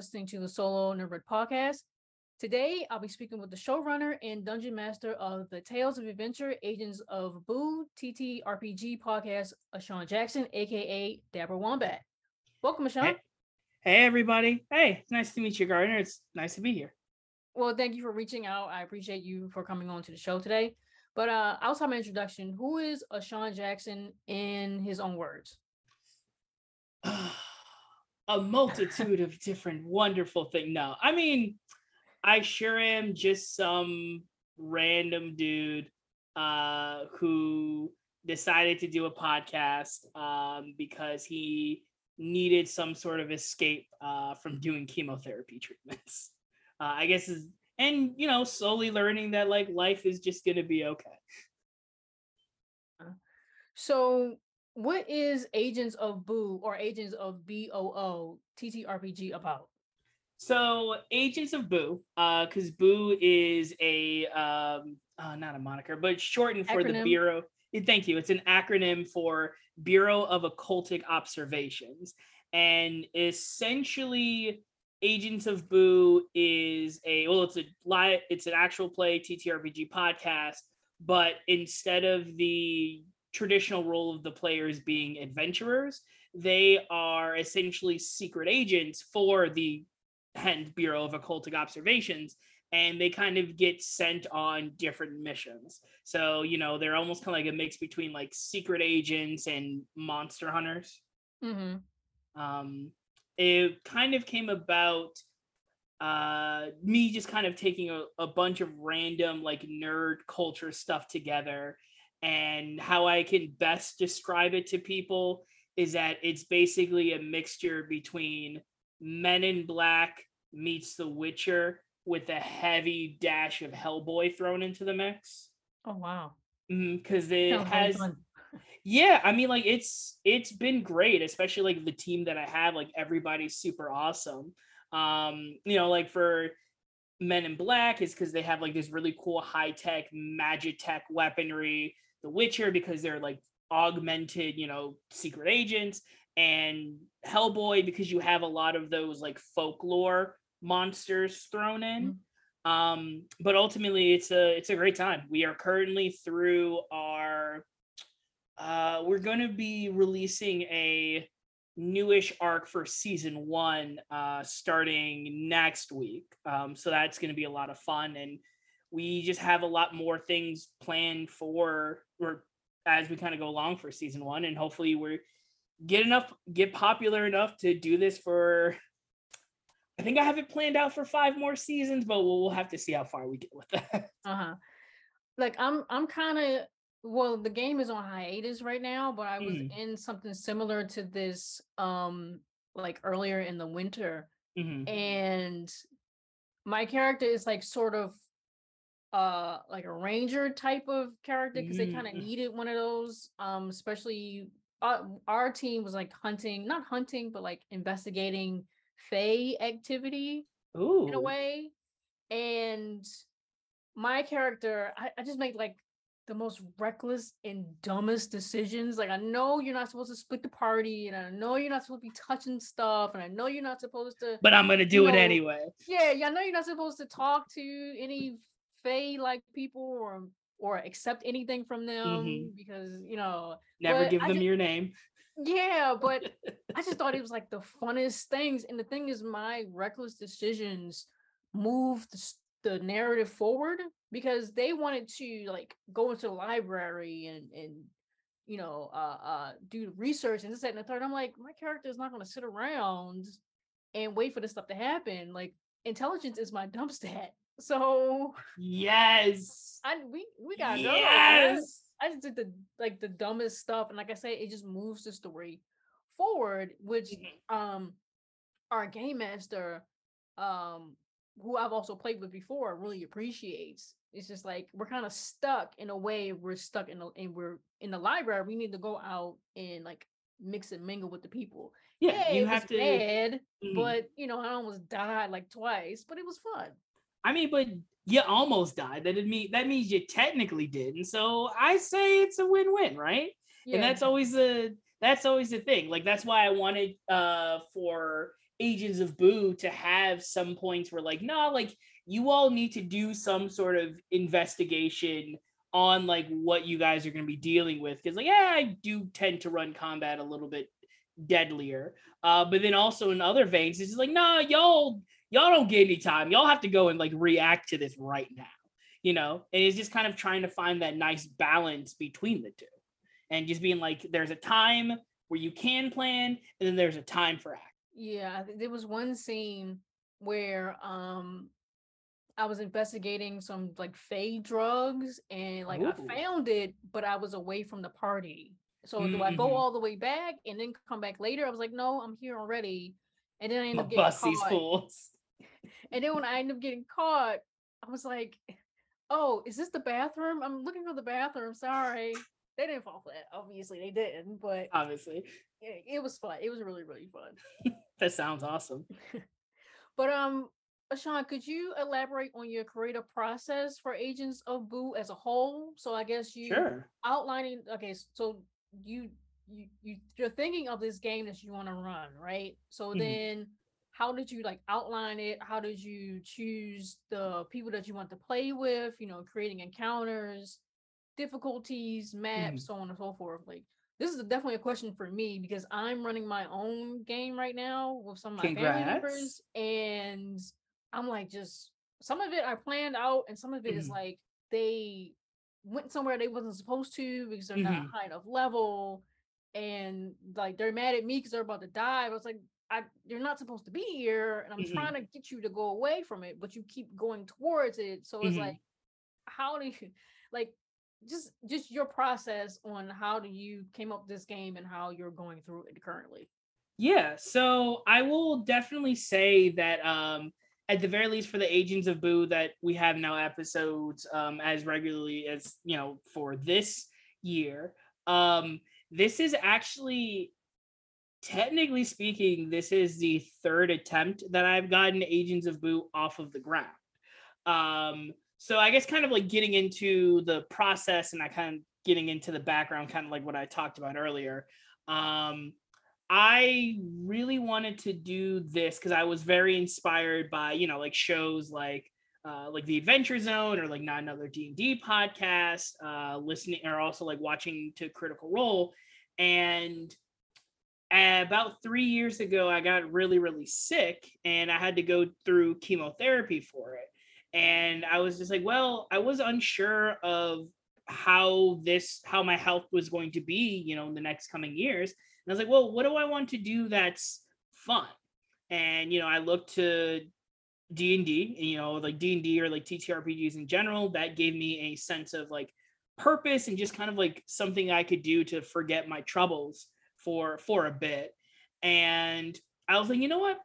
listening to the Solo Nerd podcast. Today, I'll be speaking with the showrunner and dungeon master of the Tales of Adventure Agents of Boo TT RPG podcast, Ashawn Jackson, aka Dapper Wombat. Welcome, Ashawn. Hey, hey, everybody. Hey, nice to meet you, Gardner. It's nice to be here. Well, thank you for reaching out. I appreciate you for coming on to the show today. But uh, outside my introduction, who is Ashawn Jackson in his own words? a multitude of different wonderful things. No, I mean, I sure am just some random dude uh, who decided to do a podcast um, because he needed some sort of escape uh, from doing chemotherapy treatments. Uh, I guess is and you know slowly learning that like life is just gonna be okay. So what is Agents of Boo or Agents of BOO TTRPG about? So Agents of Boo, uh, because Boo is a um, uh, not a moniker, but shortened for acronym. the Bureau. Thank you. It's an acronym for Bureau of Occultic Observations, and essentially, Agents of Boo is a well, it's a live, it's an actual play TTRPG podcast, but instead of the traditional role of the players being adventurers. They are essentially secret agents for the Hend Bureau of Occultic Observations, and they kind of get sent on different missions. So, you know, they're almost kind of like a mix between like secret agents and monster hunters. Mm-hmm. Um, it kind of came about uh me just kind of taking a, a bunch of random like nerd culture stuff together and how I can best describe it to people is that it's basically a mixture between Men in Black meets The Witcher with a heavy dash of Hellboy thrown into the mix. Oh wow! Because mm-hmm, it has, yeah. I mean, like it's it's been great, especially like the team that I have. Like everybody's super awesome. Um, you know, like for Men in Black is because they have like this really cool high tech magic tech weaponry the Witcher because they're like augmented, you know, secret agents, and Hellboy because you have a lot of those like folklore monsters thrown in. Mm-hmm. Um, but ultimately, it's a it's a great time. We are currently through our. Uh, we're going to be releasing a newish arc for season one uh, starting next week. Um, so that's going to be a lot of fun and we just have a lot more things planned for or as we kind of go along for season one and hopefully we're get enough get popular enough to do this for I think I have it planned out for five more seasons, but we'll, we'll have to see how far we get with that. Uh-huh. Like I'm I'm kind of well, the game is on hiatus right now, but I was mm. in something similar to this um like earlier in the winter. Mm-hmm. And my character is like sort of uh like a ranger type of character because mm. they kind of needed one of those um especially uh, our team was like hunting not hunting but like investigating fey activity Ooh. in a way and my character I, I just made like the most reckless and dumbest decisions like i know you're not supposed to split the party and i know you're not supposed to be touching stuff and i know you're not supposed to but i'm gonna do it know, anyway yeah yeah i know you're not supposed to talk to any Fey like people or or accept anything from them mm-hmm. because you know never give them just, your name. Yeah, but I just thought it was like the funnest things. And the thing is, my reckless decisions moved the, the narrative forward because they wanted to like go into the library and and you know uh uh do research and this that and the third. I'm like, my character is not going to sit around and wait for this stuff to happen. Like intelligence is my dump stat. So yes, I we we got yes. I just did the like the dumbest stuff, and like I say, it just moves the story forward, which mm-hmm. um our game master, um, who I've also played with before, really appreciates. It's just like we're kind of stuck in a way. We're stuck in the and we're in the library. We need to go out and like mix and mingle with the people. Yeah, yeah you have to. Bad, mm-hmm. but you know, I almost died like twice, but it was fun. I mean, but you almost died. That mean that means you technically did, and so I say it's a win-win, right? Yeah. And that's always the that's always the thing. Like that's why I wanted uh for Agents of Boo to have some points where like, nah, like you all need to do some sort of investigation on like what you guys are going to be dealing with because like yeah i do tend to run combat a little bit deadlier uh but then also in other veins it's just like nah y'all y'all don't get any time y'all have to go and like react to this right now you know and it's just kind of trying to find that nice balance between the two and just being like there's a time where you can plan and then there's a time for act yeah there was one scene where um I was investigating some like fade drugs and like Ooh. I found it, but I was away from the party. So mm-hmm. do I go mm-hmm. all the way back and then come back later? I was like, no, I'm here already. And then I ended up getting caught. These fools. And then when I ended up getting caught, I was like, oh, is this the bathroom? I'm looking for the bathroom. Sorry. They didn't fall flat. Obviously, they didn't, but obviously, it, it was fun. It was really, really fun. that sounds awesome. but um, Ashawn, could you elaborate on your creative process for Agents of Boo as a whole? So I guess you sure. outlining. Okay, so you you, you you're thinking of this game that you want to run, right? So mm-hmm. then how did you like outline it? How did you choose the people that you want to play with? You know, creating encounters, difficulties, maps, mm-hmm. so on and so forth. Like this is definitely a question for me because I'm running my own game right now with some of my Congrats. family members, and I'm like, just some of it I planned out, and some of it mm-hmm. is like they went somewhere they wasn't supposed to because they're mm-hmm. not high enough level, and like they're mad at me because they're about to die. I was like, I you're not supposed to be here, and I'm mm-hmm. trying to get you to go away from it, but you keep going towards it. So it's mm-hmm. like, how do you like just just your process on how do you came up this game and how you're going through it currently? Yeah, so I will definitely say that um at the very least for the agents of boo that we have now episodes um, as regularly as you know for this year um, this is actually technically speaking this is the third attempt that i've gotten agents of boo off of the ground. Um, so i guess kind of like getting into the process and i kind of getting into the background kind of like what i talked about earlier. Um, I really wanted to do this because I was very inspired by, you know, like shows like uh, like the Adventure Zone or like not another D and D podcast, uh, listening or also like watching to Critical Role, and about three years ago, I got really really sick and I had to go through chemotherapy for it, and I was just like, well, I was unsure of how this how my health was going to be, you know, in the next coming years And I was like, well, what do I want to do that's fun? And you know, I looked to D and D, you know, like D and D or like TTRPGs in general. That gave me a sense of like purpose and just kind of like something I could do to forget my troubles for for a bit. And I was like, you know what?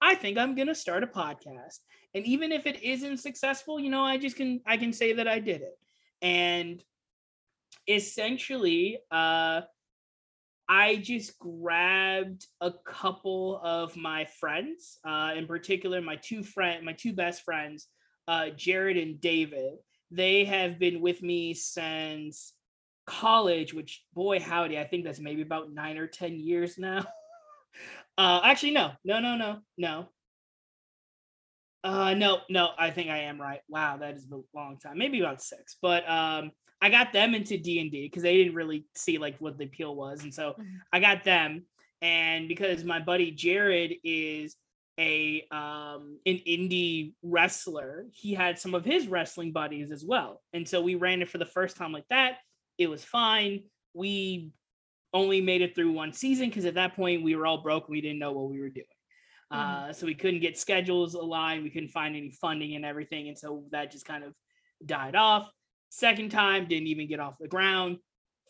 I think I'm gonna start a podcast. And even if it isn't successful, you know, I just can I can say that I did it. And essentially, uh I just grabbed a couple of my friends, uh, in particular, my two friend, my two best friends, uh, Jared and David. They have been with me since college, which boy howdy, I think that's maybe about nine or ten years now. uh, actually, no, no, no, no, no. Uh, no, no, I think I am right. Wow, that is a long time, maybe about six. But um, I got them into D and D because they didn't really see like what the appeal was, and so mm-hmm. I got them. And because my buddy Jared is a um an indie wrestler, he had some of his wrestling buddies as well, and so we ran it for the first time like that. It was fine. We only made it through one season because at that point we were all broke. We didn't know what we were doing. Mm-hmm. Uh, so we couldn't get schedules aligned. We couldn't find any funding and everything, and so that just kind of died off. Second time, didn't even get off the ground.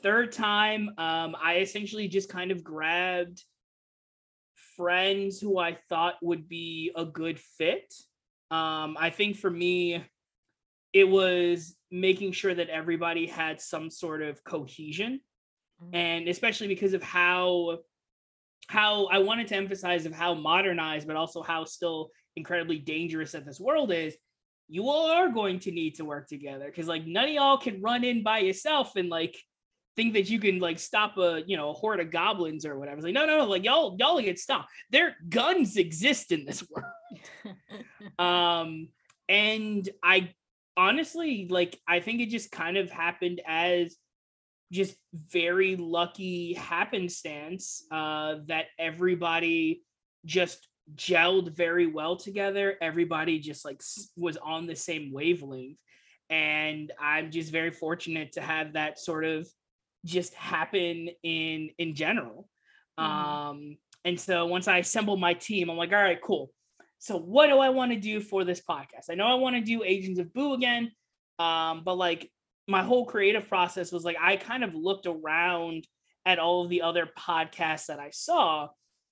Third time, um, I essentially just kind of grabbed friends who I thought would be a good fit. Um, I think for me, it was making sure that everybody had some sort of cohesion, mm-hmm. and especially because of how how I wanted to emphasize of how modernized, but also how still incredibly dangerous that this world is you all are going to need to work together because like none of y'all can run in by yourself and like think that you can like stop a you know a horde of goblins or whatever. It's like no, no, no, like y'all y'all get stopped. Their guns exist in this world. um, and I honestly like I think it just kind of happened as just very lucky happenstance uh, that everybody just gelled very well together. Everybody just like was on the same wavelength. And I'm just very fortunate to have that sort of just happen in in general. Mm-hmm. Um, and so once I assemble my team, I'm like, all right, cool. So what do I want to do for this podcast? I know I want to do Agents of Boo again. Um, but like my whole creative process was like I kind of looked around at all of the other podcasts that I saw.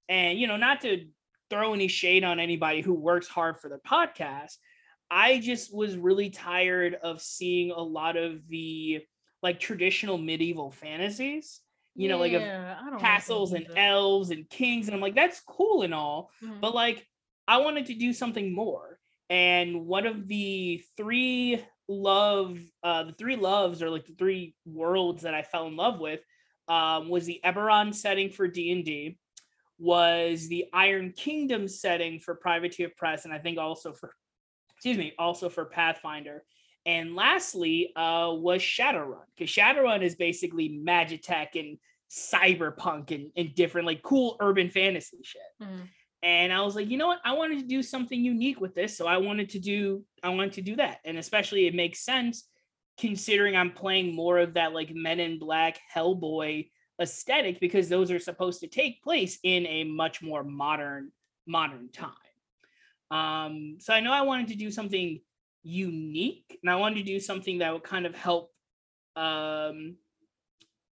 And you know, not to throw any shade on anybody who works hard for their podcast, I just was really tired of seeing a lot of the like traditional medieval fantasies, you know, like of castles and elves and kings. And I'm like, that's cool and all, mm-hmm. but like I wanted to do something more. And one of the three love, uh, the three loves or like the three worlds that I fell in love with um, was the Eberron setting for D and D, was the Iron Kingdom setting for Privateer Press, and I think also for, excuse me, also for Pathfinder. And lastly, uh, was Shadowrun because Shadowrun is basically Magitech and cyberpunk and, and different like cool urban fantasy shit. Mm. And I was like, you know what? I wanted to do something unique with this, so I wanted to do I wanted to do that, and especially it makes sense considering I'm playing more of that like Men in Black Hellboy aesthetic because those are supposed to take place in a much more modern modern time. Um, so I know I wanted to do something unique and I wanted to do something that would kind of help um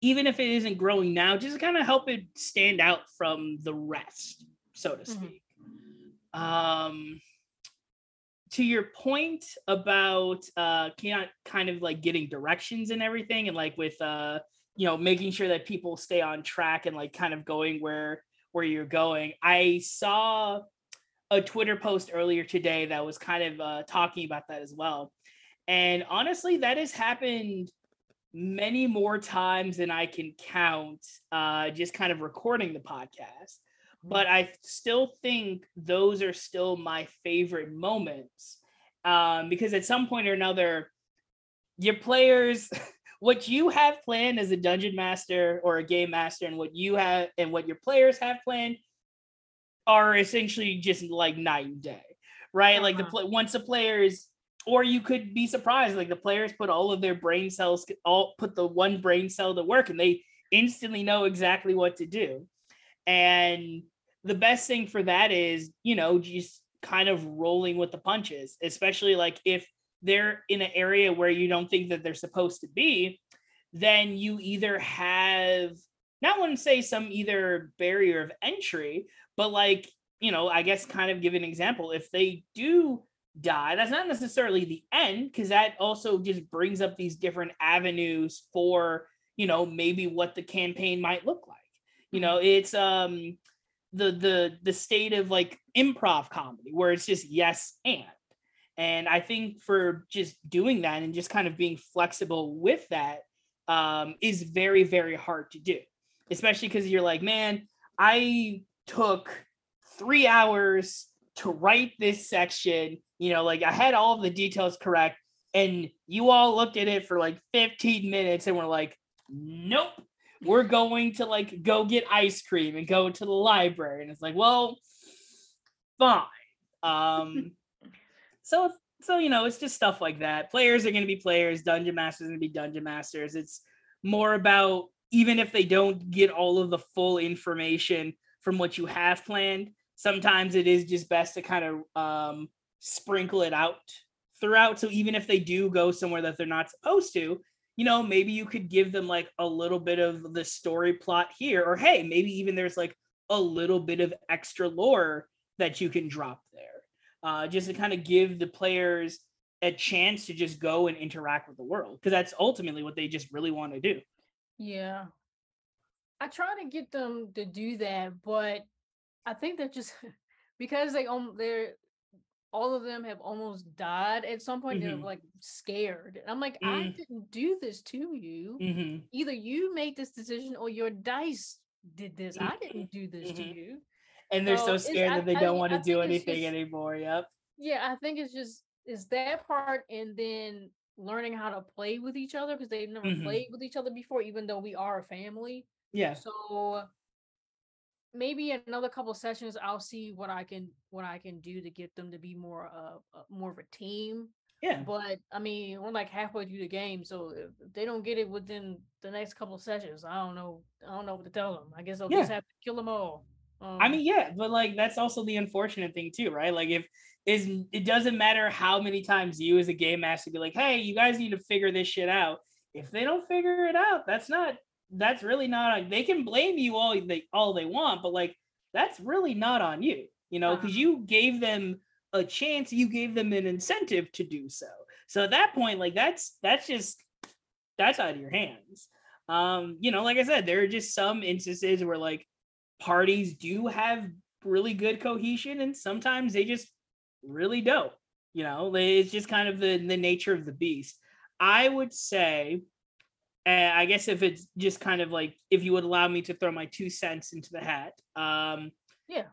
even if it isn't growing now, just kind of help it stand out from the rest, so to mm-hmm. speak. Mm-hmm. Um to your point about uh kind of like getting directions and everything and like with uh you know making sure that people stay on track and like kind of going where where you're going i saw a twitter post earlier today that was kind of uh, talking about that as well and honestly that has happened many more times than i can count uh, just kind of recording the podcast but i still think those are still my favorite moments um, because at some point or another your players what you have planned as a dungeon master or a game master and what you have and what your players have planned are essentially just like night and day right uh-huh. like the uh-huh. once the players or you could be surprised like the players put all of their brain cells all put the one brain cell to work and they instantly know exactly what to do and the best thing for that is you know just kind of rolling with the punches especially like if they're in an area where you don't think that they're supposed to be, then you either have not want to say some either barrier of entry, but like, you know, I guess kind of give an example. If they do die, that's not necessarily the end, because that also just brings up these different avenues for, you know, maybe what the campaign might look like. You know, mm-hmm. it's um the the the state of like improv comedy where it's just yes and and I think for just doing that and just kind of being flexible with that um, is very, very hard to do, especially because you're like, man, I took three hours to write this section. You know, like I had all of the details correct. And you all looked at it for like 15 minutes and were like, nope, we're going to like go get ice cream and go to the library. And it's like, well, fine. Um, so so you know, it's just stuff like that. Players are going to be players. Dungeon masters are going to be dungeon masters. It's more about even if they don't get all of the full information from what you have planned. Sometimes it is just best to kind of um, sprinkle it out throughout. So even if they do go somewhere that they're not supposed to, you know, maybe you could give them like a little bit of the story plot here, or hey, maybe even there's like a little bit of extra lore that you can drop there uh, just to kind of give the players a chance to just go and interact with the world because that's ultimately what they just really want to do. Yeah. I try to get them to do that, but I think they're just because they um they're all of them have almost died at some point. Mm-hmm. They're like scared. And I'm like, mm-hmm. I didn't do this to you. Mm-hmm. Either you made this decision or your dice did this. I didn't do this to mm-hmm. you. And they're so, so scared that they I, don't I, want to do anything just, anymore. Yep. Yeah, I think it's just is that part and then learning how to play with each other because they've never mm-hmm. played with each other before, even though we are a family. Yeah. So maybe another couple sessions I'll see what I can what I can do to get them to be more uh, uh more of a team. Yeah. But I mean, we're like halfway through the game, so if they don't get it within the next couple sessions, I don't know. I don't know what to tell them. I guess I'll yeah. just have to kill them all. Um, I mean, yeah, but like that's also the unfortunate thing too, right? Like if is it doesn't matter how many times you as a game master be like, hey, you guys need to figure this shit out. If they don't figure it out, that's not that's really not on, they can blame you all they all they want, but like that's really not on you, you know, because uh-huh. you gave them a chance, you gave them an incentive to do so. So at that point, like that's that's just that's out of your hands. Um, you know, like I said, there are just some instances where like parties do have really good cohesion and sometimes they just really don't. You know, it's just kind of the the nature of the beast. I would say and I guess if it's just kind of like if you would allow me to throw my two cents into the hat, um, yeah,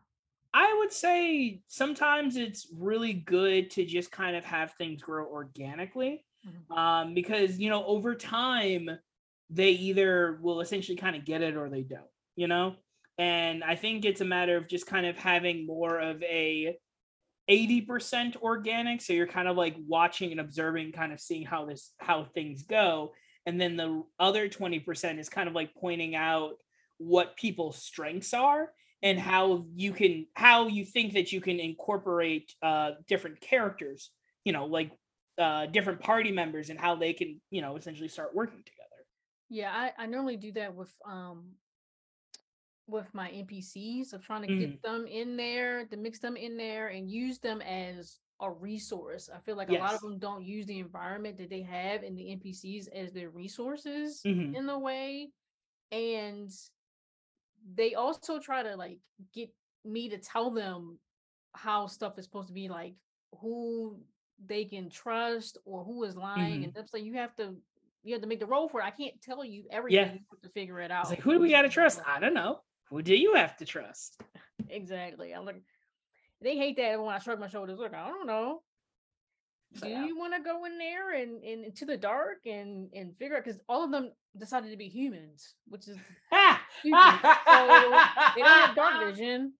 I would say sometimes it's really good to just kind of have things grow organically, mm-hmm. um, because you know over time they either will essentially kind of get it or they don't, you know. And I think it's a matter of just kind of having more of a 80% organic so you're kind of like watching and observing kind of seeing how this how things go and then the other 20% is kind of like pointing out what people's strengths are and how you can how you think that you can incorporate uh different characters you know like uh different party members and how they can you know essentially start working together yeah i, I normally do that with um with my npcs of trying to mm. get them in there to mix them in there and use them as a resource. I feel like yes. a lot of them don't use the environment that they have in the NPCs as their resources mm-hmm. in the way. And they also try to like get me to tell them how stuff is supposed to be like who they can trust or who is lying. Mm-hmm. And that's like you have to you have to make the roll for it. I can't tell you everything yeah. to figure it out. It's like who do we gotta trust? I don't know. Who do you have to trust? exactly. I'm like they hate that when I shrug my shoulders. Look, I don't know. Do you want to go in there and, and into the dark and and figure out because all of them decided to be humans, which is so they don't have dark vision.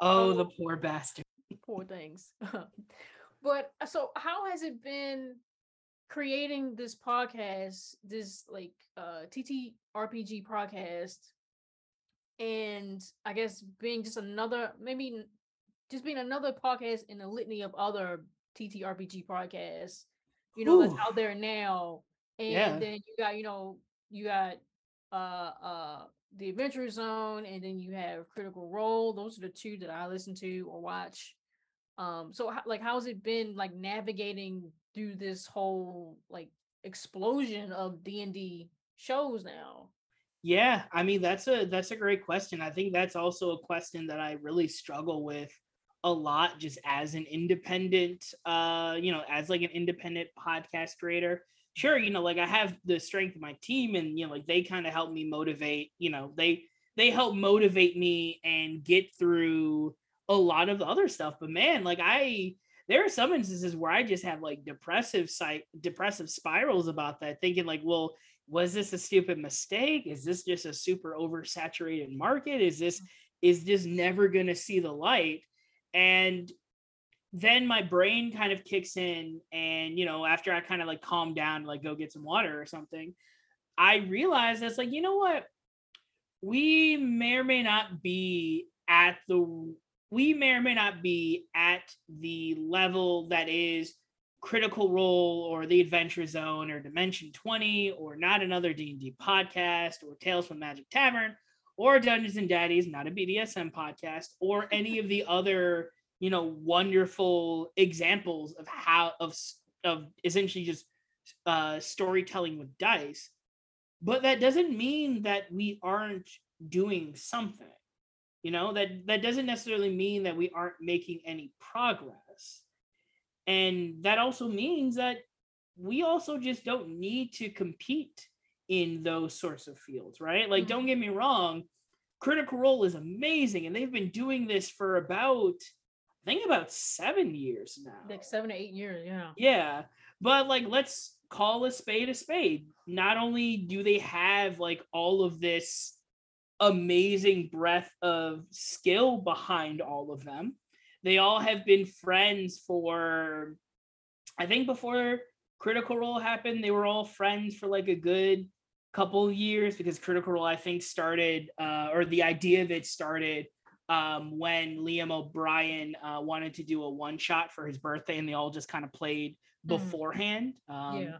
Oh, the poor bastard. Poor things. but uh, so how has it been creating this podcast, this like uh TT RPG podcast, and I guess being just another maybe just being another podcast in a litany of other TTRPG podcasts, you know, Ooh. that's out there now. And yeah. then you got, you know, you got uh uh the Adventure Zone, and then you have Critical Role. Those are the two that I listen to or watch. Um, so like, how's it been like navigating through this whole like explosion of D and D shows now? Yeah, I mean that's a that's a great question. I think that's also a question that I really struggle with a lot just as an independent uh you know as like an independent podcast creator. Sure you know like i have the strength of my team and you know like they kind of help me motivate you know they they help motivate me and get through a lot of the other stuff. But man like i there are some instances where i just have like depressive site depressive spirals about that thinking like well was this a stupid mistake? Is this just a super oversaturated market? Is this mm. is this never going to see the light and then my brain kind of kicks in and you know after i kind of like calm down like go get some water or something i realize that's like you know what? We may or may not be at the we may or may not be at the level that is critical role or the adventure zone or dimension 20 or not another d&d podcast or tales from magic tavern or Dungeons and Daddies, not a BDSM podcast, or any of the other, you know, wonderful examples of how of of essentially just uh, storytelling with dice. But that doesn't mean that we aren't doing something. You know, that that doesn't necessarily mean that we aren't making any progress. And that also means that we also just don't need to compete in those sorts of fields, right? Like, mm-hmm. don't get me wrong, Critical Role is amazing, and they've been doing this for about, I think, about seven years now. Like seven to eight years, yeah. Yeah, but like, let's call a spade a spade. Not only do they have like all of this amazing breadth of skill behind all of them, they all have been friends for, I think, before Critical Role happened, they were all friends for like a good couple years because Critical Role, I think, started uh, or the idea of it started um, when Liam O'Brien uh, wanted to do a one shot for his birthday, and they all just kind of played mm. beforehand. Mm. Um, yeah.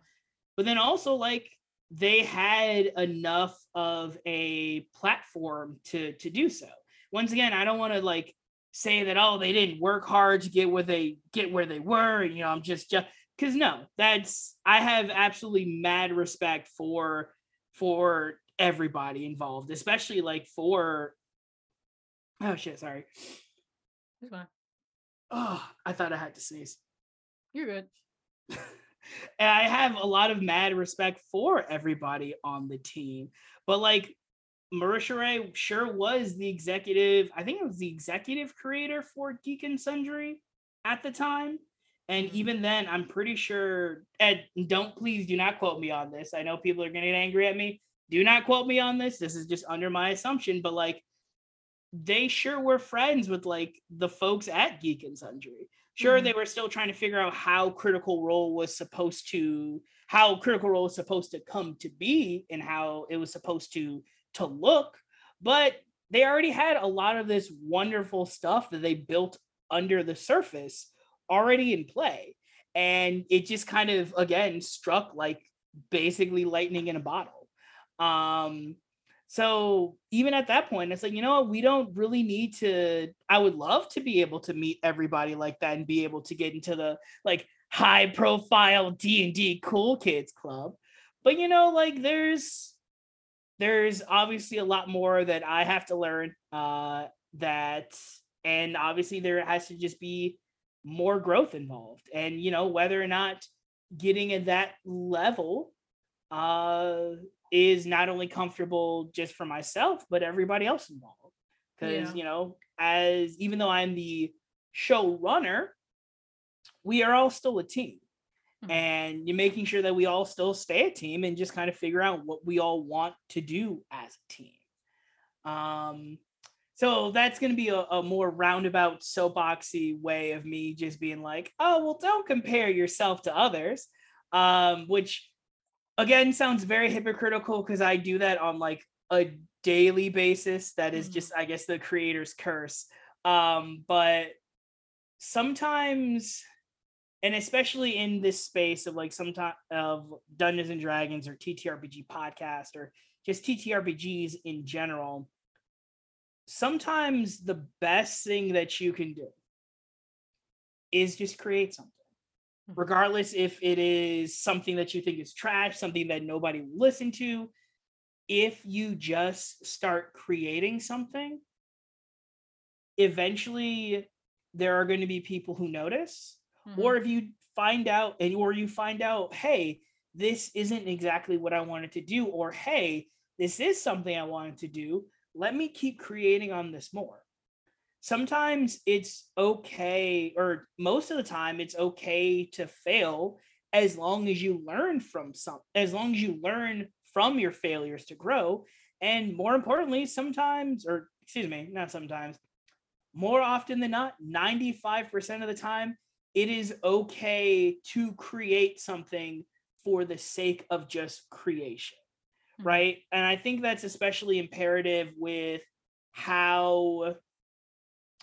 But then also, like, they had enough of a platform to to do so. Once again, I don't want to like say that oh they didn't work hard to get where they get where they were. and You know, I'm just just because no, that's I have absolutely mad respect for for everybody involved, especially like for oh shit, sorry. It's fine. Oh, I thought I had to sneeze. You're good. and I have a lot of mad respect for everybody on the team. But like Marisha Ray sure was the executive, I think it was the executive creator for Geek and Sundry at the time. And even then, I'm pretty sure, Ed, don't please do not quote me on this. I know people are going to get angry at me. Do not quote me on this. This is just under my assumption, but like they sure were friends with like the folks at Geek and Sundry. Sure, mm-hmm. they were still trying to figure out how Critical Role was supposed to, how Critical Role was supposed to come to be and how it was supposed to to look, but they already had a lot of this wonderful stuff that they built under the surface already in play. And it just kind of again struck like basically lightning in a bottle. Um, so even at that point, it's like, you know what, we don't really need to. I would love to be able to meet everybody like that and be able to get into the like high profile D&D cool kids club. But you know, like there's there's obviously a lot more that I have to learn. Uh that and obviously there has to just be more growth involved and you know whether or not getting at that level uh is not only comfortable just for myself but everybody else involved because yeah. you know as even though i'm the showrunner we are all still a team mm-hmm. and you're making sure that we all still stay a team and just kind of figure out what we all want to do as a team um so that's going to be a, a, more roundabout soapboxy way of me just being like, oh, well, don't compare yourself to others. Um, which again sounds very hypocritical because I do that on like a daily basis. That is just, mm-hmm. I guess, the creator's curse. Um, but sometimes, and especially in this space of like some time of Dungeons and Dragons or TTRPG podcast or just TTRPGs in general sometimes the best thing that you can do is just create something mm-hmm. regardless if it is something that you think is trash something that nobody will listen to if you just start creating something eventually there are going to be people who notice mm-hmm. or if you find out and or you find out hey this isn't exactly what i wanted to do or hey this is something i wanted to do let me keep creating on this more. Sometimes it's okay, or most of the time, it's okay to fail as long as you learn from some, as long as you learn from your failures to grow. And more importantly, sometimes, or excuse me, not sometimes, more often than not, 95% of the time, it is okay to create something for the sake of just creation. Mm-hmm. right? And I think that's especially imperative with how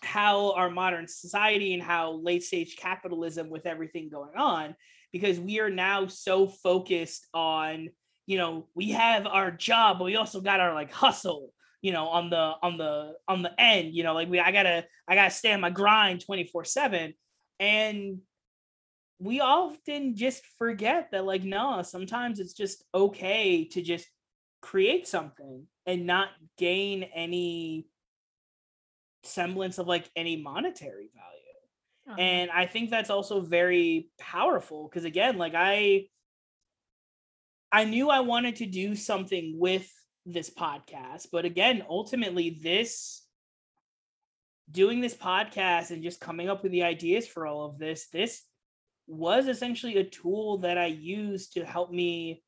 how our modern society and how late stage capitalism with everything going on because we are now so focused on you know we have our job but we also got our like hustle you know on the on the on the end you know like we i gotta i gotta stay on my grind 24 7 and we often just forget that like no sometimes it's just okay to just create something and not gain any semblance of like any monetary value. Uh-huh. And I think that's also very powerful because again, like I I knew I wanted to do something with this podcast, but again, ultimately this doing this podcast and just coming up with the ideas for all of this, this was essentially a tool that I used to help me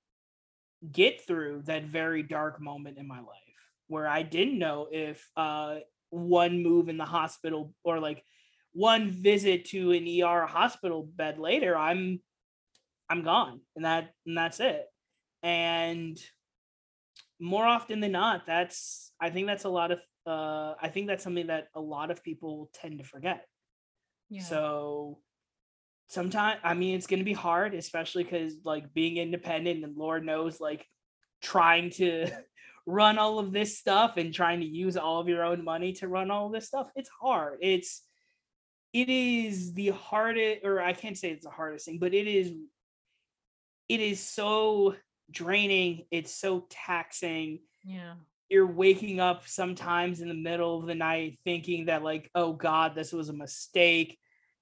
get through that very dark moment in my life where I didn't know if uh, one move in the hospital or like one visit to an ER hospital bed later, I'm I'm gone, and that and that's it. And more often than not, that's I think that's a lot of uh, I think that's something that a lot of people tend to forget. Yeah. So sometimes I mean it's gonna be hard, especially because like being independent and Lord knows like trying to run all of this stuff and trying to use all of your own money to run all this stuff it's hard. It's it is the hardest or i can't say it's the hardest thing but it is it is so draining it's so taxing. Yeah. You're waking up sometimes in the middle of the night thinking that like oh god this was a mistake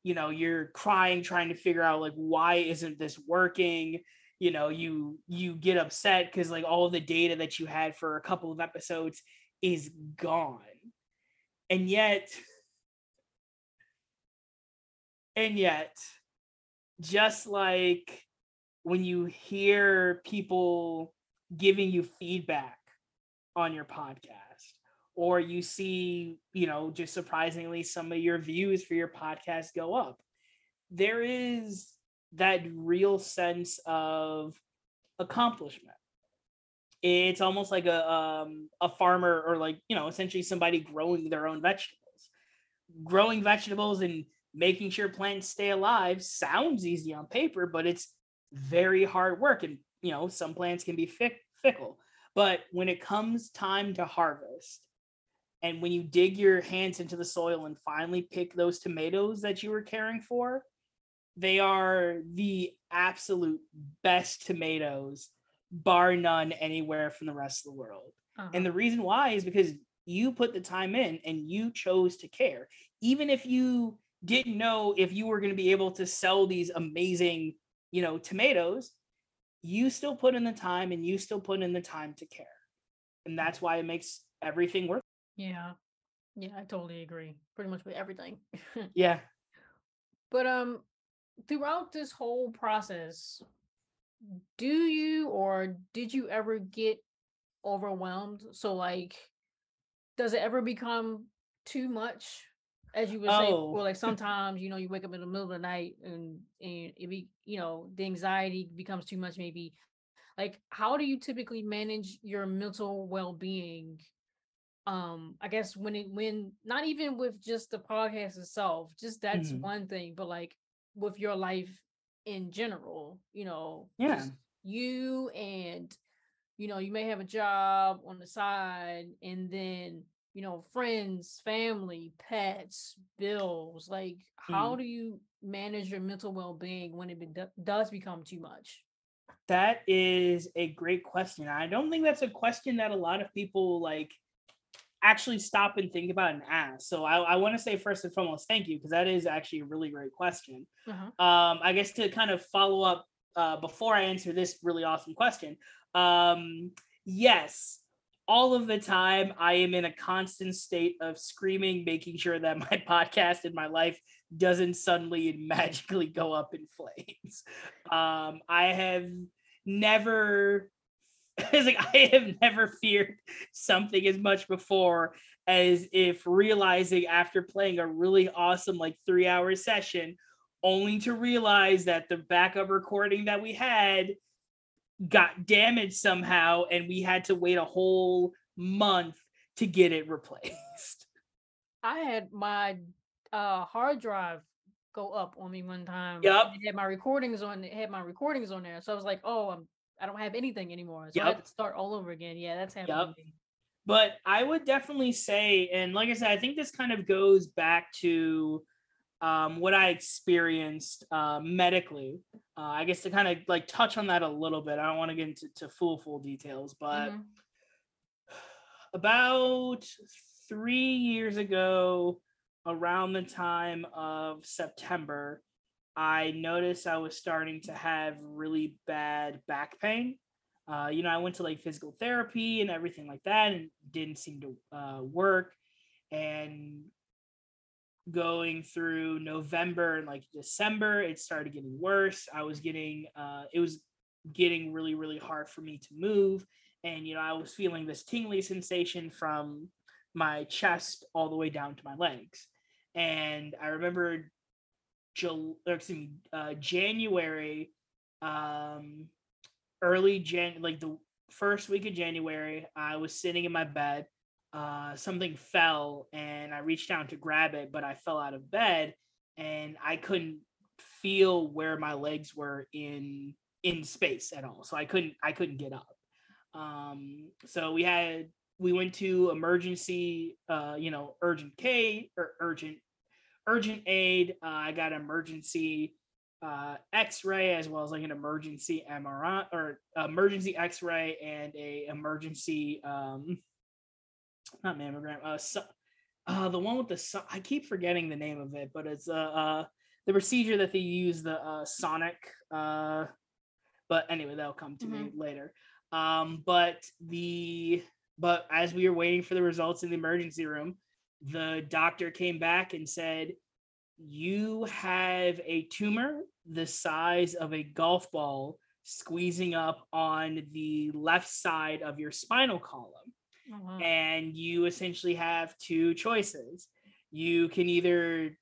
you know you're crying trying to figure out like why isn't this working? You know you you get upset because like all the data that you had for a couple of episodes is gone. And yet and yet just like when you hear people giving you feedback on your podcast or you see you know just surprisingly some of your views for your podcast go up there is that real sense of accomplishment. It's almost like a um, a farmer or like you know essentially somebody growing their own vegetables. Growing vegetables and making sure plants stay alive sounds easy on paper, but it's very hard work. And you know some plants can be fick- fickle, but when it comes time to harvest, and when you dig your hands into the soil and finally pick those tomatoes that you were caring for, they are the absolute best tomatoes, bar none, anywhere from the rest of the world. Uh-huh. And the reason why is because you put the time in and you chose to care. Even if you didn't know if you were going to be able to sell these amazing, you know, tomatoes, you still put in the time and you still put in the time to care. And that's why it makes everything worth. Yeah. Yeah, I totally agree. Pretty much with everything. yeah. But um throughout this whole process, do you or did you ever get overwhelmed? So like does it ever become too much? As you would say, oh. or like sometimes, you know, you wake up in the middle of the night and and it be, you know, the anxiety becomes too much, maybe. Like, how do you typically manage your mental well-being um i guess when it when not even with just the podcast itself just that's mm-hmm. one thing but like with your life in general you know yeah you and you know you may have a job on the side and then you know friends family pets bills like how mm. do you manage your mental well-being when it be- does become too much that is a great question i don't think that's a question that a lot of people like actually stop and think about and ask. So I, I want to say first and foremost, thank you, because that is actually a really great question. Uh-huh. Um, I guess to kind of follow up uh, before I answer this really awesome question, um, yes, all of the time I am in a constant state of screaming, making sure that my podcast and my life doesn't suddenly and magically go up in flames. Um, I have never it's like I have never feared something as much before as if realizing after playing a really awesome like three hour session, only to realize that the backup recording that we had got damaged somehow and we had to wait a whole month to get it replaced. I had my uh hard drive go up on me one time. Yep. It had my recordings on it had my recordings on there. So I was like, oh, I'm I don't have anything anymore. So yep. I have to start all over again. Yeah, that's happening. Yep. But I would definitely say, and like I said, I think this kind of goes back to um, what I experienced uh, medically. Uh, I guess to kind of like touch on that a little bit. I don't want to get into to full full details, but mm-hmm. about three years ago, around the time of September, I noticed I was starting to have really bad back pain. Uh, you know, I went to like physical therapy and everything like that, and didn't seem to uh, work. And going through November and like December, it started getting worse. I was getting, uh, it was getting really, really hard for me to move. And, you know, I was feeling this tingly sensation from my chest all the way down to my legs. And I remember Jul- excuse me, uh, January, um, early Jan, like the first week of January, I was sitting in my bed. Uh, something fell and I reached down to grab it, but I fell out of bed and I couldn't feel where my legs were in in space at all. So I couldn't I couldn't get up. Um, so we had we went to emergency, uh, you know, urgent K or urgent urgent aid. Uh, I got emergency uh, X-ray as well as like an emergency MRI or emergency X-ray and a emergency um, not mammogram. Uh, so, uh, the one with the I keep forgetting the name of it, but it's uh, uh the procedure that they use the uh, sonic. Uh, but anyway, that'll come to mm-hmm. me later. Um, but the but as we were waiting for the results in the emergency room, the doctor came back and said, You have a tumor the size of a golf ball squeezing up on the left side of your spinal column. Oh, and you essentially have two choices. You can either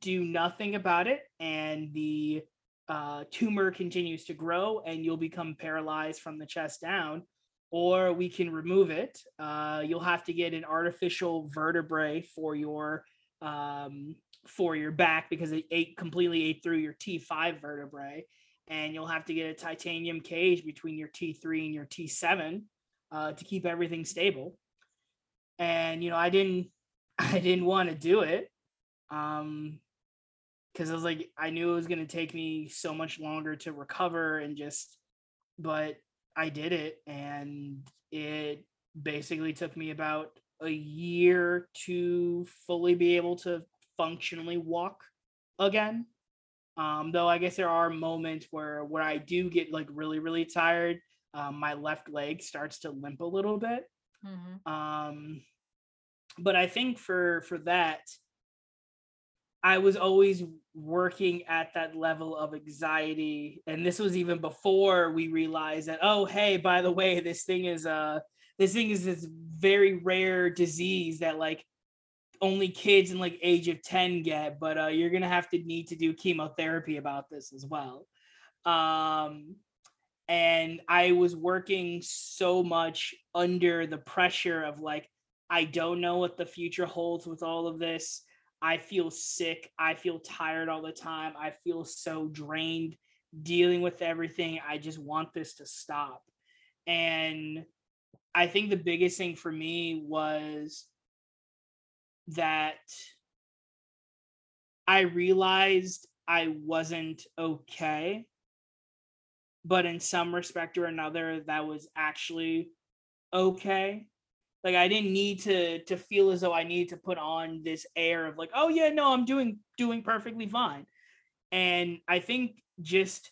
do nothing about it and the uh, tumor continues to grow and you'll become paralyzed from the chest down, or we can remove it. Uh, you'll have to get an artificial vertebrae for your um, for your back because it ate completely ate through your T5 vertebrae, and you'll have to get a titanium cage between your T3 and your T7 uh, to keep everything stable. And you know, I didn't I didn't want to do it. Um, because I was like, I knew it was gonna take me so much longer to recover and just, but I did it, and it basically took me about a year to fully be able to functionally walk again. Um, though I guess there are moments where where I do get like really really tired, um, my left leg starts to limp a little bit. Mm-hmm. Um, but I think for for that, I was always working at that level of anxiety, and this was even before we realized that oh hey by the way this thing is uh this thing is this very rare disease that like only kids in like age of 10 get but uh, you're gonna have to need to do chemotherapy about this as well. Um, and i was working so much under the pressure of like i don't know what the future holds with all of this i feel sick i feel tired all the time i feel so drained dealing with everything i just want this to stop and i think the biggest thing for me was that I realized I wasn't okay. But in some respect or another, that was actually okay. Like I didn't need to to feel as though I needed to put on this air of like, oh yeah, no, I'm doing doing perfectly fine. And I think just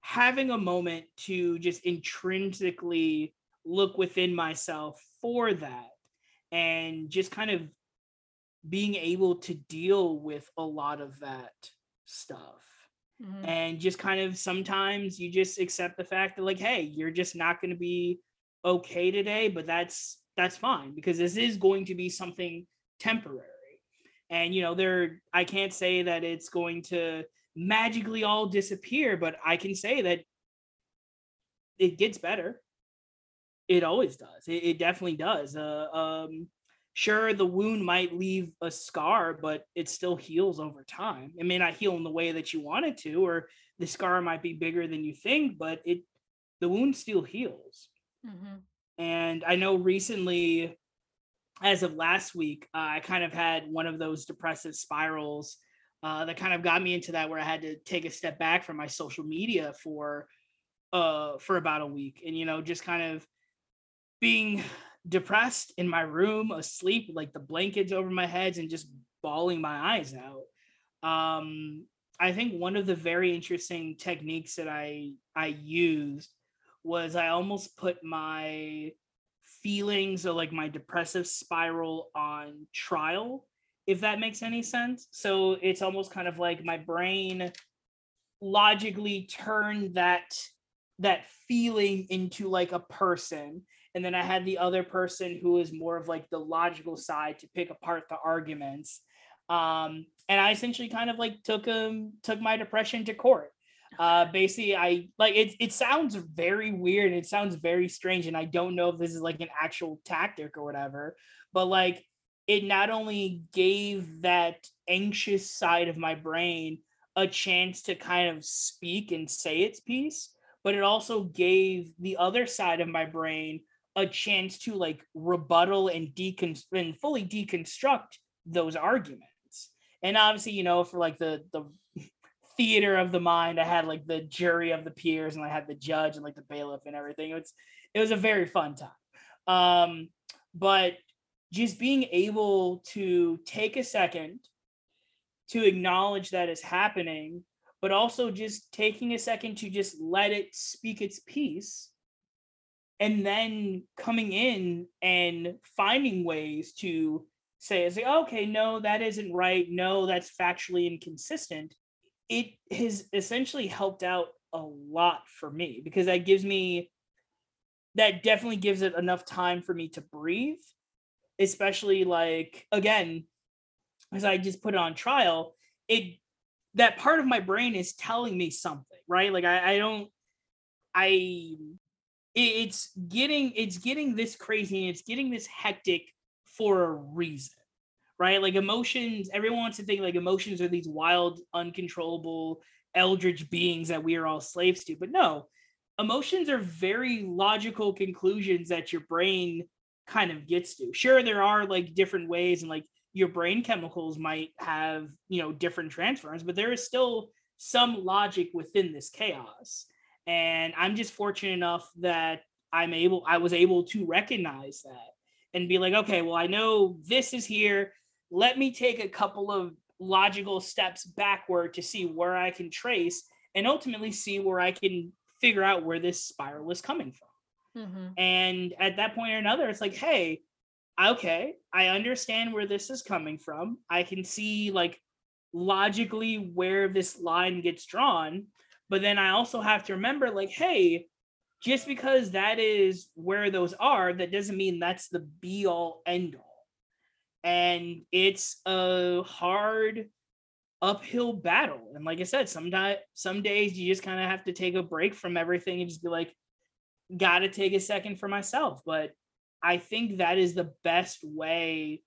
having a moment to just intrinsically look within myself for that and just kind of being able to deal with a lot of that stuff. Mm-hmm. And just kind of sometimes you just accept the fact that like, hey, you're just not going to be okay today, but that's that's fine because this is going to be something temporary. And you know, there I can't say that it's going to magically all disappear, but I can say that it gets better. It always does. It, it definitely does. Uh, um, sure the wound might leave a scar but it still heals over time it may not heal in the way that you want it to or the scar might be bigger than you think but it the wound still heals mm-hmm. And i know recently as of last week uh, i kind of had one of those depressive spirals uh, that kind of got me into that where i had to take a step back from my social media for uh for about a week and you know just kind of being depressed in my room, asleep, like the blankets over my heads, and just bawling my eyes out. Um, I think one of the very interesting techniques that I I used was I almost put my feelings or like my depressive spiral on trial, if that makes any sense. So it's almost kind of like my brain logically turned that that feeling into like a person and then i had the other person who was more of like the logical side to pick apart the arguments um and i essentially kind of like took him took my depression to court uh basically i like it it sounds very weird it sounds very strange and i don't know if this is like an actual tactic or whatever but like it not only gave that anxious side of my brain a chance to kind of speak and say its piece but it also gave the other side of my brain a chance to like rebuttal and decon and fully deconstruct those arguments. And obviously, you know, for like the the theater of the mind, I had like the jury of the peers and I had the judge and like the bailiff and everything. It was it was a very fun time. Um, but just being able to take a second to acknowledge that is happening but also just taking a second to just let it speak its piece and then coming in and finding ways to say it's like okay no that isn't right no that's factually inconsistent it has essentially helped out a lot for me because that gives me that definitely gives it enough time for me to breathe especially like again as i just put it on trial it that part of my brain is telling me something, right? Like I, I don't, I, it's getting, it's getting this crazy and it's getting this hectic for a reason, right? Like emotions, everyone wants to think like emotions are these wild, uncontrollable, eldritch beings that we are all slaves to, but no, emotions are very logical conclusions that your brain kind of gets to. Sure, there are like different ways and like your brain chemicals might have you know different transference but there is still some logic within this chaos and i'm just fortunate enough that i'm able i was able to recognize that and be like okay well i know this is here let me take a couple of logical steps backward to see where i can trace and ultimately see where i can figure out where this spiral is coming from mm-hmm. and at that point or another it's like hey okay, I understand where this is coming from. I can see like logically where this line gets drawn, but then I also have to remember like, hey, just because that is where those are, that doesn't mean that's the be all end all. And it's a hard uphill battle. And like I said, some di- some days you just kind of have to take a break from everything and just be like, gotta take a second for myself. But I think that is the best way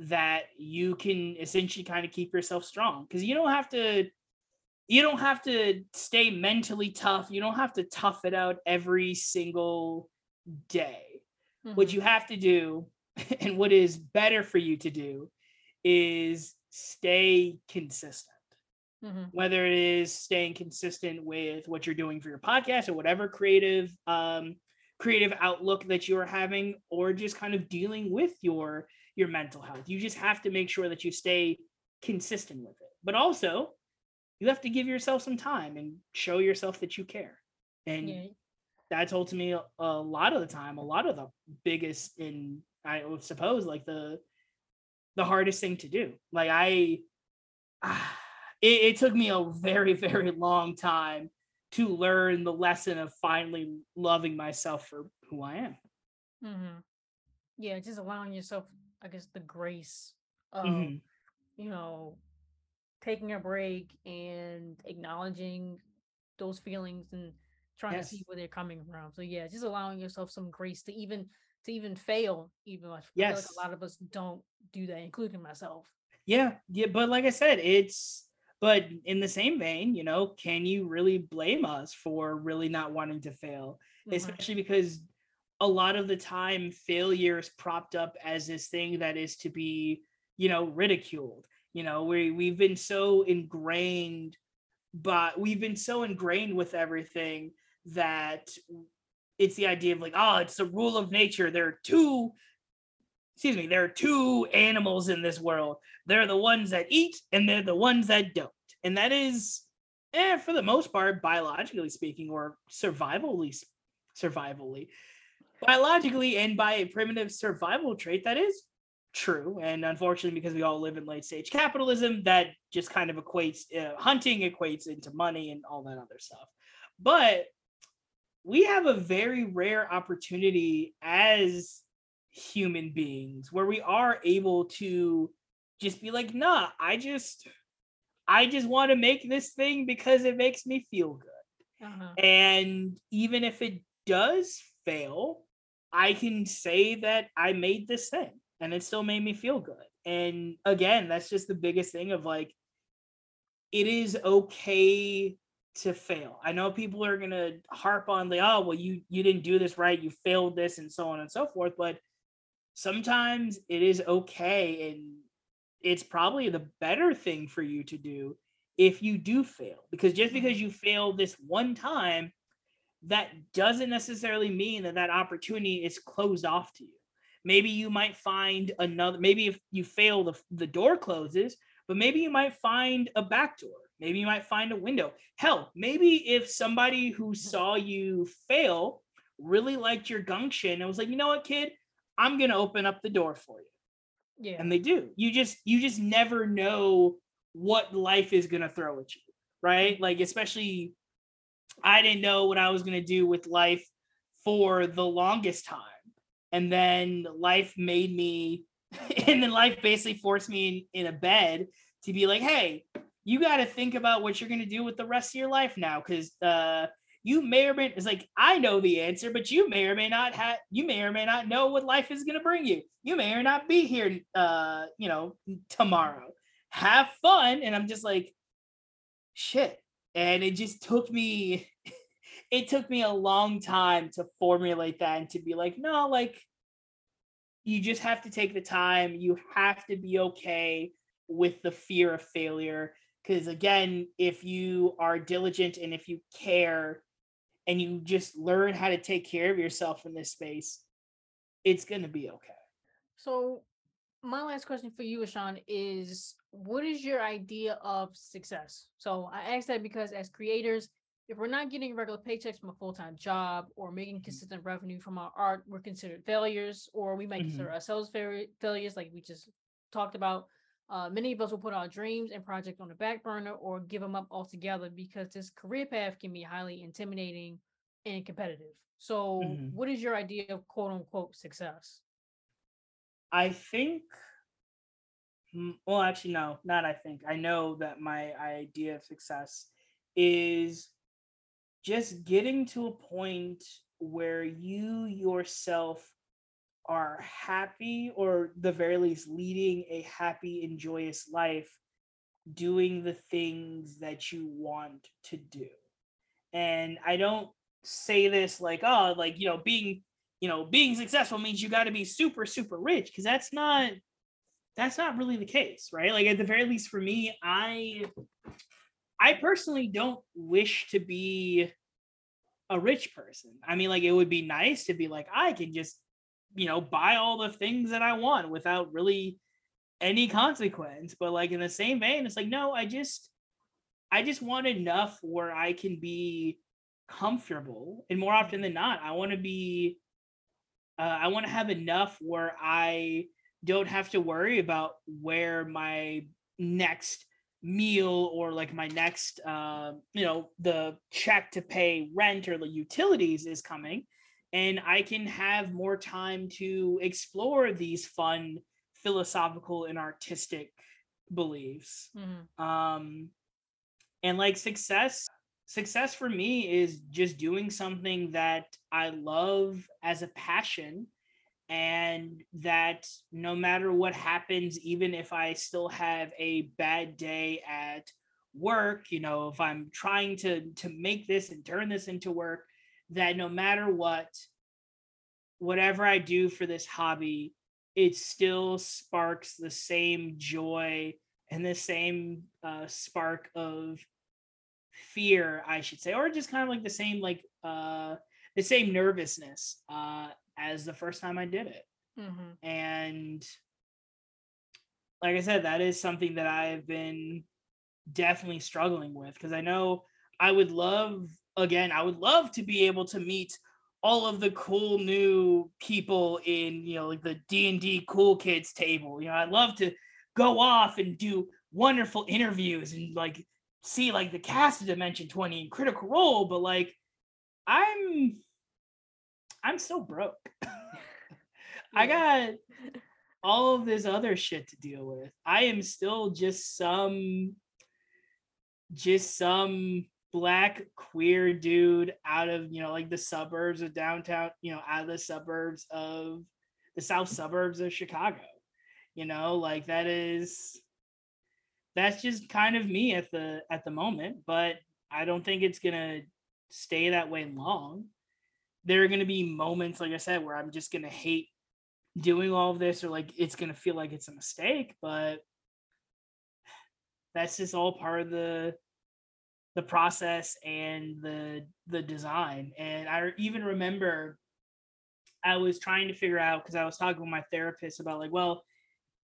that you can essentially kind of keep yourself strong because you don't have to you don't have to stay mentally tough you don't have to tough it out every single day mm-hmm. what you have to do and what is better for you to do is stay consistent mm-hmm. whether it is staying consistent with what you're doing for your podcast or whatever creative um, creative outlook that you're having or just kind of dealing with your your mental health you just have to make sure that you stay consistent with it but also you have to give yourself some time and show yourself that you care and yeah. that's ultimately a, a lot of the time a lot of the biggest and i would suppose like the the hardest thing to do like i ah, it, it took me a very very long time to learn the lesson of finally loving myself for who I am. Mm-hmm. Yeah, just allowing yourself, I guess, the grace of, mm-hmm. you know, taking a break and acknowledging those feelings and trying yes. to see where they're coming from. So yeah, just allowing yourself some grace to even to even fail. Even I yes. like a lot of us don't do that, including myself. Yeah, yeah, but like I said, it's but in the same vein, you know, can you really blame us for really not wanting to fail? Mm-hmm. Especially because a lot of the time failure is propped up as this thing that is to be, you know, ridiculed. You know, we we've been so ingrained, but we've been so ingrained with everything that it's the idea of like, oh, it's the rule of nature. There are two excuse me, there are two animals in this world. They're the ones that eat and they're the ones that don't. And that is, eh, for the most part, biologically speaking, or survivally, survivally, biologically, and by a primitive survival trait, that is true. And unfortunately, because we all live in late stage capitalism, that just kind of equates, uh, hunting equates into money and all that other stuff. But we have a very rare opportunity as human beings where we are able to just be like, nah, I just I just want to make this thing because it makes me feel good. Uh-huh. And even if it does fail, I can say that I made this thing and it still made me feel good. And again, that's just the biggest thing of like, it is okay to fail. I know people are gonna harp on the oh well you you didn't do this right, you failed this and so on and so forth, but sometimes it is okay and it's probably the better thing for you to do if you do fail because just because mm-hmm. you fail this one time that doesn't necessarily mean that that opportunity is closed off to you maybe you might find another maybe if you fail the, the door closes but maybe you might find a back door maybe you might find a window hell maybe if somebody who mm-hmm. saw you fail really liked your gumption and was like you know what kid I'm going to open up the door for you. Yeah. And they do. You just you just never know what life is going to throw at you, right? Like especially I didn't know what I was going to do with life for the longest time. And then life made me and then life basically forced me in, in a bed to be like, "Hey, you got to think about what you're going to do with the rest of your life now cuz uh you may or may it's like I know the answer, but you may or may not have you may or may not know what life is gonna bring you. You may or not be here uh, you know, tomorrow. Have fun. And I'm just like, shit. And it just took me it took me a long time to formulate that and to be like, no, like you just have to take the time. You have to be okay with the fear of failure. Because again, if you are diligent and if you care, and you just learn how to take care of yourself in this space, it's going to be okay. So, my last question for you, Ashawn, is what is your idea of success? So, I ask that because as creators, if we're not getting regular paychecks from a full time job or making mm-hmm. consistent revenue from our art, we're considered failures, or we might mm-hmm. consider ourselves failures, like we just talked about. Uh, many of us will put our dreams and projects on the back burner or give them up altogether because this career path can be highly intimidating and competitive. So, mm-hmm. what is your idea of quote unquote success? I think, well, actually, no, not I think. I know that my idea of success is just getting to a point where you yourself are happy or the very least leading a happy and joyous life doing the things that you want to do. And i don't say this like oh like you know being you know being successful means you got to be super super rich because that's not that's not really the case right? Like at the very least for me i i personally don't wish to be a rich person. I mean like it would be nice to be like i can just you know, buy all the things that I want without really any consequence. But like in the same vein, it's like, no, I just I just want enough where I can be comfortable. And more often than not, I want to be uh, I want to have enough where I don't have to worry about where my next meal or like my next uh, you know the check to pay rent or the utilities is coming and I can have more time to explore these fun philosophical and artistic beliefs. Mm-hmm. Um, and like success, success for me is just doing something that I love as a passion. And that no matter what happens, even if I still have a bad day at work, you know, if I'm trying to to make this and turn this into work, that no matter what, whatever I do for this hobby, it still sparks the same joy and the same uh, spark of fear, I should say, or just kind of like the same like uh, the same nervousness uh, as the first time I did it. Mm-hmm. And like I said, that is something that I've been definitely struggling with because I know I would love again, I would love to be able to meet all of the cool new people in you know like the d&d cool kids table. You know i'd love to go off and do wonderful interviews and like see like the cast of dimension 20 and critical role but like i'm i'm still broke. I got all of this other shit to deal with. I am still just some just some black queer dude out of you know like the suburbs of downtown you know out of the suburbs of the south suburbs of chicago you know like that is that's just kind of me at the at the moment but i don't think it's gonna stay that way long. There are gonna be moments like i said where i'm just gonna hate doing all of this or like it's gonna feel like it's a mistake but that's just all part of the the process and the the design. And I even remember I was trying to figure out because I was talking with my therapist about like, well,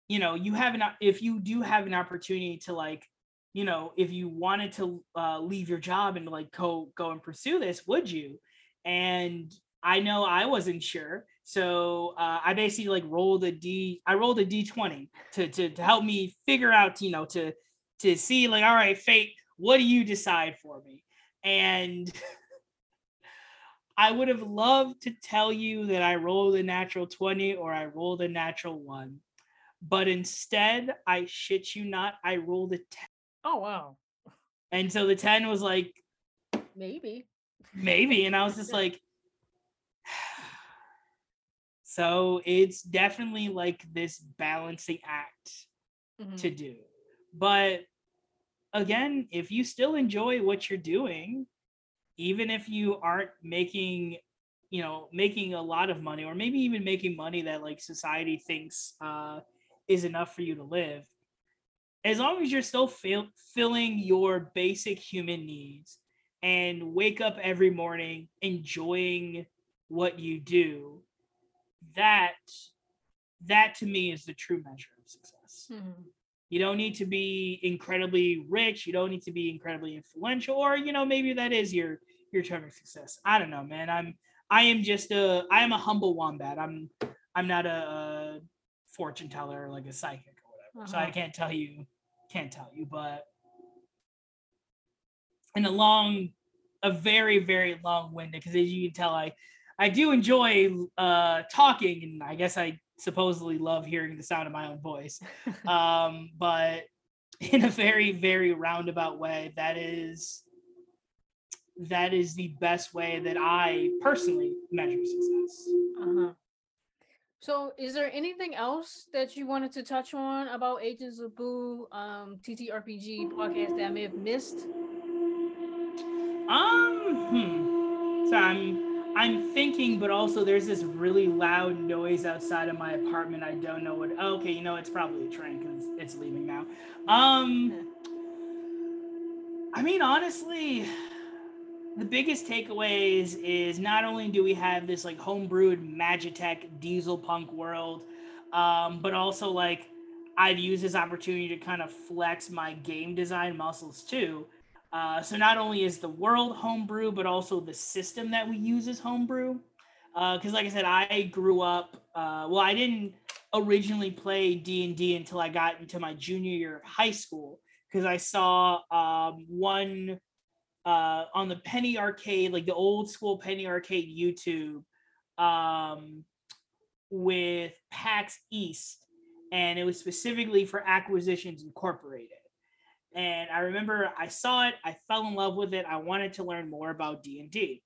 you know, you have an if you do have an opportunity to like, you know, if you wanted to uh, leave your job and like go go and pursue this, would you? And I know I wasn't sure. So uh, I basically like rolled a D. I rolled a D twenty to to to help me figure out, you know, to to see like, all right, fate what do you decide for me? And I would have loved to tell you that I rolled a natural 20 or I rolled a natural one. But instead, I shit you not, I rolled a 10. Oh, wow. And so the 10 was like, maybe. Maybe. And I was just like, so it's definitely like this balancing act mm-hmm. to do. But again, if you still enjoy what you're doing, even if you aren't making, you know, making a lot of money or maybe even making money that like society thinks uh, is enough for you to live, as long as you're still fill- filling your basic human needs and wake up every morning enjoying what you do, that that to me is the true measure of success. Mm-hmm. You don't need to be incredibly rich. You don't need to be incredibly influential, or you know maybe that is your your term of success. I don't know, man. I'm I am just a I am a humble wombat. I'm I'm not a, a fortune teller or like a psychic or whatever. Uh-huh. So I uh-huh. can't tell you can't tell you, but in a long, a very very long winded because as you can tell, I I do enjoy uh talking, and I guess I supposedly love hearing the sound of my own voice. um, but in a very, very roundabout way, that is that is the best way that I personally measure success. Uh-huh. So, is there anything else that you wanted to touch on about Agents of Boo um, TTRPG podcast that I may have missed? Um, hmm. So I'm I'm thinking, but also there's this really loud noise outside of my apartment. I don't know what. Okay, you know it's probably a train because it's leaving now. Um, I mean, honestly, the biggest takeaways is not only do we have this like homebrewed Magitech diesel punk world, um, but also like I've used this opportunity to kind of flex my game design muscles too. Uh, so not only is the world homebrew, but also the system that we use is homebrew. Because, uh, like I said, I grew up. Uh, well, I didn't originally play D and D until I got into my junior year of high school. Because I saw um, one uh, on the Penny Arcade, like the old school Penny Arcade YouTube, um, with PAX East, and it was specifically for Acquisitions Incorporated and I remember I saw it, I fell in love with it. I wanted to learn more about D&D.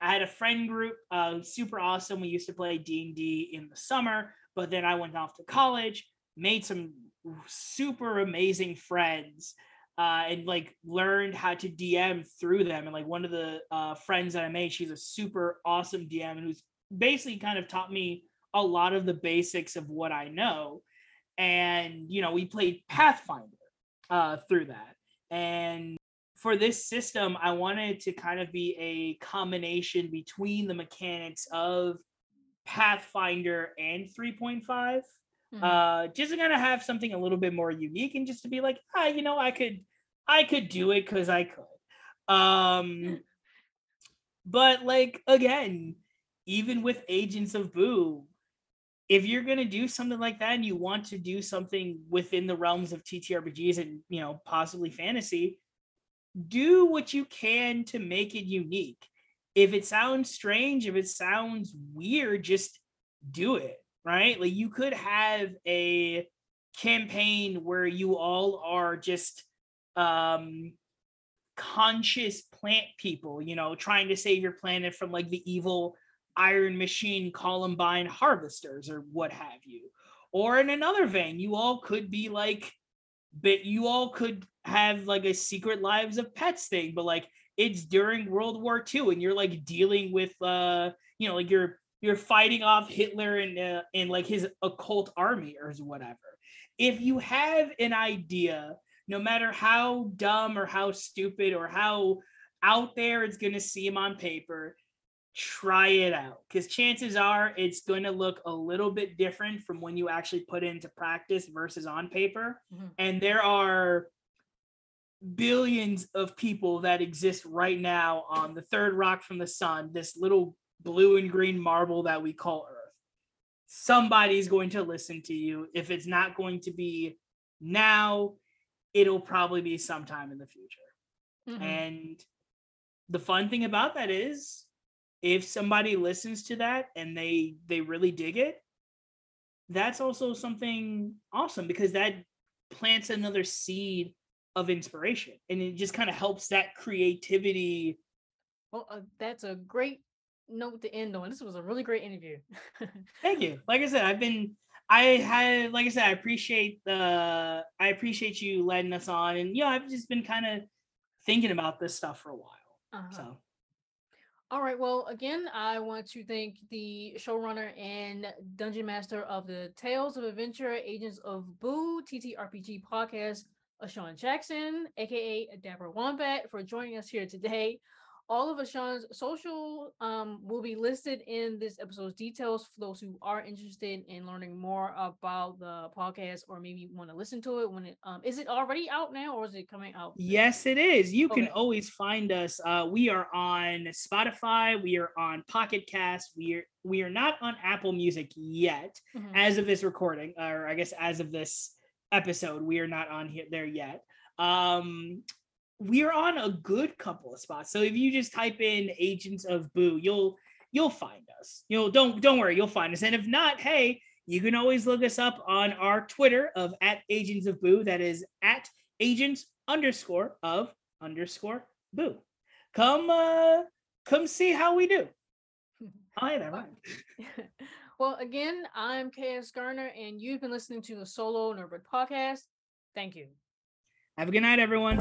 I had a friend group, uh, super awesome. We used to play D&D in the summer, but then I went off to college, made some super amazing friends, uh, and like learned how to DM through them. And like one of the uh, friends that I made, she's a super awesome DM and who's basically kind of taught me a lot of the basics of what I know. And you know, we played Pathfinder uh, through that. And for this system, I wanted to kind of be a combination between the mechanics of Pathfinder and 3.5. Mm-hmm. Uh, just to kind of have something a little bit more unique and just to be like, ah, you know, I could, I could do it because I could. Um, but like again, even with Agents of Boo, if you're gonna do something like that and you want to do something within the realms of TTRPGs and you know possibly fantasy, do what you can to make it unique. If it sounds strange, if it sounds weird, just do it, right? Like you could have a campaign where you all are just um conscious plant people, you know, trying to save your planet from like the evil Iron Machine Columbine harvesters or what have you. Or in another vein, you all could be like but you all could have like a secret lives of pets thing but like it's during world war ii and you're like dealing with uh you know like you're you're fighting off hitler and uh, and like his occult army or whatever if you have an idea no matter how dumb or how stupid or how out there it's going to seem on paper try it out because chances are it's going to look a little bit different from when you actually put into practice versus on paper. Mm-hmm. And there are billions of people that exist right now on the third rock from the sun, this little blue and green marble that we call Earth. Somebody's going to listen to you. If it's not going to be now, it'll probably be sometime in the future. Mm-hmm. And the fun thing about that is if somebody listens to that and they they really dig it that's also something awesome because that plants another seed of inspiration and it just kind of helps that creativity. Well uh, that's a great note to end on. This was a really great interview. Thank you. Like i said i've been i had like i said i appreciate the i appreciate you letting us on and yeah i've just been kind of thinking about this stuff for a while uh-huh. so all right. Well, again, I want to thank the showrunner and dungeon master of the Tales of Adventure Agents of Boo TTRPG podcast, Ashawn Jackson, aka Dapper Wombat, for joining us here today. All of Ashawn's social um, will be listed in this episode's details for those who are interested in learning more about the podcast or maybe want to listen to it. When it um, is it already out now or is it coming out? Yes, it is. You okay. can always find us. Uh, we are on Spotify. We are on Pocket Cast. We are we are not on Apple Music yet, mm-hmm. as of this recording, or I guess as of this episode, we are not on here there yet. Um, we're on a good couple of spots. So if you just type in Agents of Boo, you'll you'll find us. You'll don't don't worry, you'll find us. And if not, hey, you can always look us up on our Twitter of at Agents of Boo. That is at Agents underscore of underscore Boo. Come uh come see how we do. Hi there. well, again, I'm KS Garner, and you've been listening to the Solo Nerdbird podcast. Thank you. Have a good night, everyone.